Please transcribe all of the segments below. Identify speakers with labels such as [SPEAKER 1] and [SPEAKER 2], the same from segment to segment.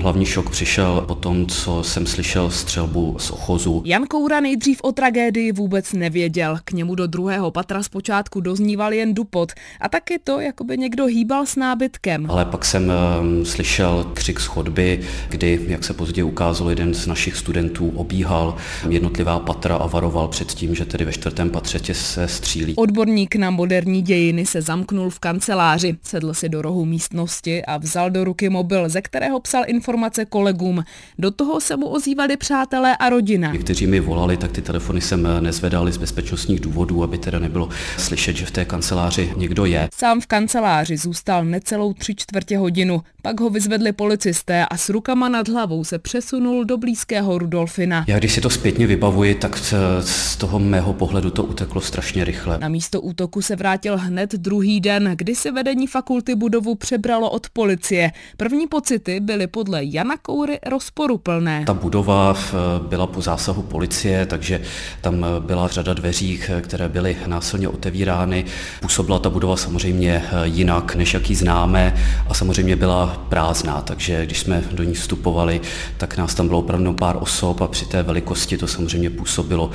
[SPEAKER 1] Ten hlavní šok přišel po tom, co jsem slyšel střelbu z ochozu.
[SPEAKER 2] Jan Koura nejdřív o tragédii vůbec nevěděl. K němu do druhého patra zpočátku dozníval jen dupot a taky to, jako by někdo hýbal s nábytkem.
[SPEAKER 1] Ale pak jsem um, slyšel křik z chodby, kdy, jak se později ukázalo, jeden z našich studentů obíhal jednotlivá patra a varoval před tím, že tedy ve čtvrtém patře se střílí.
[SPEAKER 2] Odborník na moderní dějiny se zamknul v kanceláři, sedl si do rohu místnosti a vzal do ruky mobil, ze kterého psal informace kolegům. Do toho se mu ozývali přátelé a rodina.
[SPEAKER 1] Někteří mi volali, tak ty telefony jsem nezvedal z bezpečnostních důvodů, aby teda nebylo slyšet, že v té kanceláři někdo je.
[SPEAKER 2] Sám v kanceláři zůstal necelou tři čtvrtě hodinu. Pak ho vyzvedli policisté a s rukama nad hlavou se přesunul do blízkého Rudolfina.
[SPEAKER 1] Já když si to zpětně vybavuji, tak z toho mého pohledu to uteklo strašně rychle.
[SPEAKER 2] Na místo útoku se vrátil hned druhý den, kdy si vedení fakulty budovu přebralo od policie. První pocity byly podle Jana Koury rozporuplné.
[SPEAKER 1] Ta budova eh, byla po zásahu policie, takže tam eh, byla řada dveří, eh, které byly násilně otevírány. Působila ta budova samozřejmě jinak, než jaký známe a samozřejmě byla prázdná, takže když jsme do ní vstupovali, tak nás tam bylo opravdu pár osob a při té velikosti to samozřejmě působilo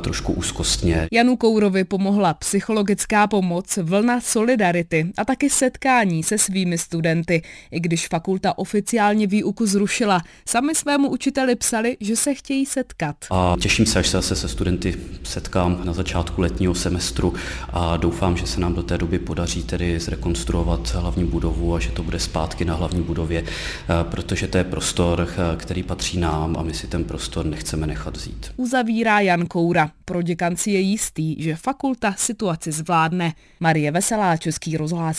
[SPEAKER 1] trošku úzkostně.
[SPEAKER 2] Janu Kourovi pomohla psychologická pomoc, vlna solidarity a taky setkání se svými studenty. I když fakulta oficiálně výuku zrušila, sami svému učiteli psali, že se chtějí setkat.
[SPEAKER 1] A těším se, až se zase se studenty setkám na začátku letního semestru a doufám, že se nám do té doby podaří tedy zrekonstruovat hlavní budovu a že to bude zpátky na hlavní budově, eh, protože to je prostor, eh, který patří nám a my si ten prostor nechceme nechat vzít.
[SPEAKER 2] Uzavírá Jan Koura. Pro děkanci je jistý, že fakulta situaci zvládne. Marie Veselá, Český rozhlas.